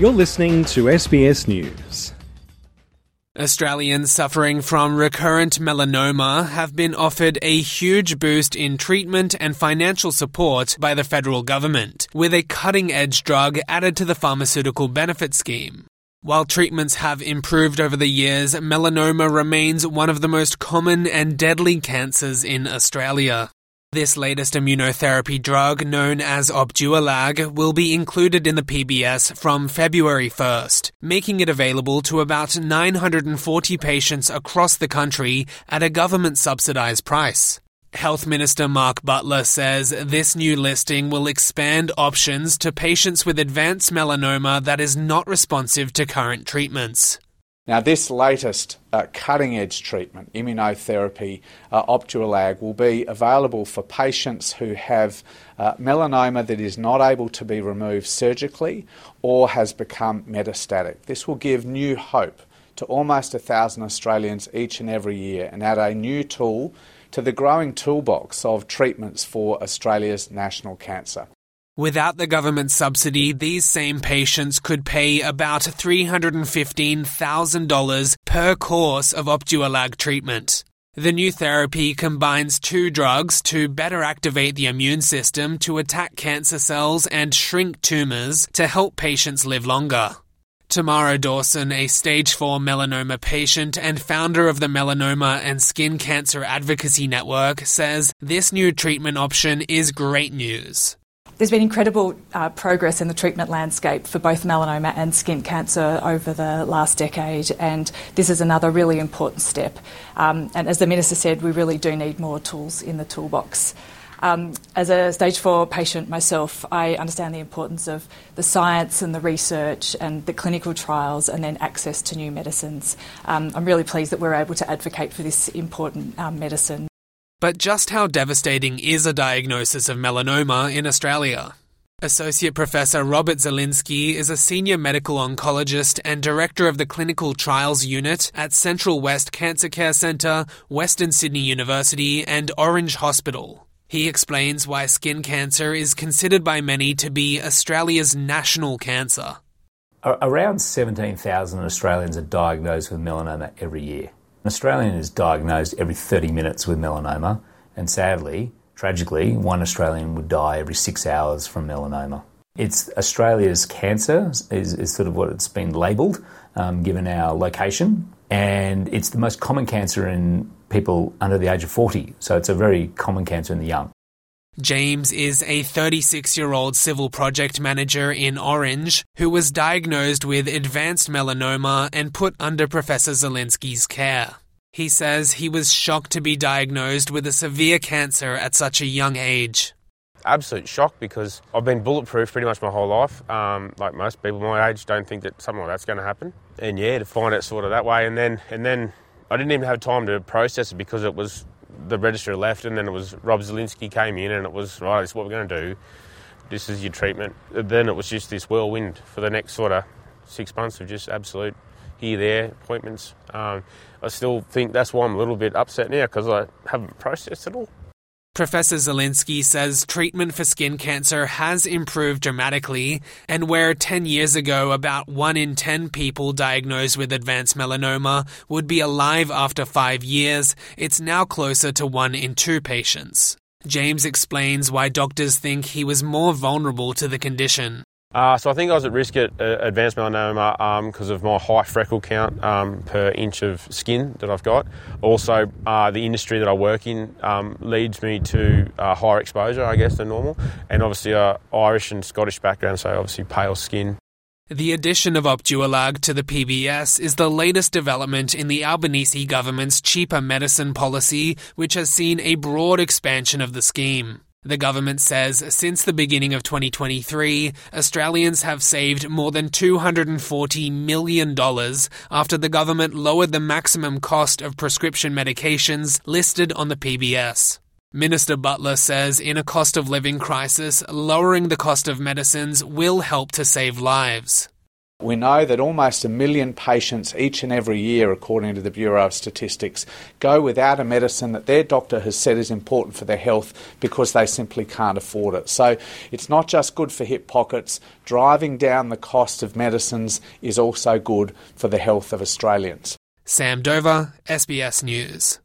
You're listening to SBS News. Australians suffering from recurrent melanoma have been offered a huge boost in treatment and financial support by the federal government, with a cutting edge drug added to the pharmaceutical benefit scheme. While treatments have improved over the years, melanoma remains one of the most common and deadly cancers in Australia. This latest immunotherapy drug, known as Opdualag, will be included in the PBS from February 1st, making it available to about 940 patients across the country at a government subsidized price. Health Minister Mark Butler says this new listing will expand options to patients with advanced melanoma that is not responsive to current treatments. Now, this latest uh, cutting edge treatment, immunotherapy, uh, will be available for patients who have uh, melanoma that is not able to be removed surgically or has become metastatic. This will give new hope to almost a thousand Australians each and every year and add a new tool to the growing toolbox of treatments for Australia's national cancer. Without the government subsidy, these same patients could pay about $315,000 per course of Opdualag treatment. The new therapy combines two drugs to better activate the immune system to attack cancer cells and shrink tumors to help patients live longer. Tamara Dawson, a stage 4 melanoma patient and founder of the Melanoma and Skin Cancer Advocacy Network, says this new treatment option is great news. There's been incredible uh, progress in the treatment landscape for both melanoma and skin cancer over the last decade, and this is another really important step. Um, and as the Minister said, we really do need more tools in the toolbox. Um, as a stage four patient myself, I understand the importance of the science and the research and the clinical trials and then access to new medicines. Um, I'm really pleased that we're able to advocate for this important um, medicine. But just how devastating is a diagnosis of melanoma in Australia? Associate Professor Robert Zielinski is a senior medical oncologist and director of the Clinical Trials Unit at Central West Cancer Care Centre, Western Sydney University, and Orange Hospital. He explains why skin cancer is considered by many to be Australia's national cancer. Around 17,000 Australians are diagnosed with melanoma every year. An Australian is diagnosed every 30 minutes with melanoma, and sadly, tragically, one Australian would die every six hours from melanoma. It's Australia's cancer, is, is sort of what it's been labelled, um, given our location, and it's the most common cancer in people under the age of 40, so it's a very common cancer in the young. James is a 36 year old civil project manager in Orange who was diagnosed with advanced melanoma and put under Professor Zielinski's care. He says he was shocked to be diagnosed with a severe cancer at such a young age. Absolute shock because I've been bulletproof pretty much my whole life. Um, like most people my age, don't think that something like that's going to happen. And yeah, to find it sort of that way, and then and then I didn't even have time to process it because it was the register left, and then it was Rob Zielinski came in, and it was right. This is what we're going to do. This is your treatment. Then it was just this whirlwind for the next sort of six months of just absolute here, there appointments. Um, I still think that's why I'm a little bit upset now because I haven't processed it all. Professor Zielinski says treatment for skin cancer has improved dramatically, and where 10 years ago about 1 in 10 people diagnosed with advanced melanoma would be alive after 5 years, it's now closer to 1 in 2 patients. James explains why doctors think he was more vulnerable to the condition. Uh, so I think I was at risk at uh, advanced melanoma because um, of my high freckle count um, per inch of skin that I've got. Also, uh, the industry that I work in um, leads me to uh, higher exposure, I guess, than normal, and obviously uh, Irish and Scottish background, so obviously pale skin. The addition of Opdualag to the PBS is the latest development in the Albanese government's cheaper medicine policy, which has seen a broad expansion of the scheme. The government says since the beginning of 2023, Australians have saved more than $240 million after the government lowered the maximum cost of prescription medications listed on the PBS. Minister Butler says in a cost of living crisis, lowering the cost of medicines will help to save lives. We know that almost a million patients each and every year, according to the Bureau of Statistics, go without a medicine that their doctor has said is important for their health because they simply can't afford it. So it's not just good for hip pockets, driving down the cost of medicines is also good for the health of Australians. Sam Dover, SBS News.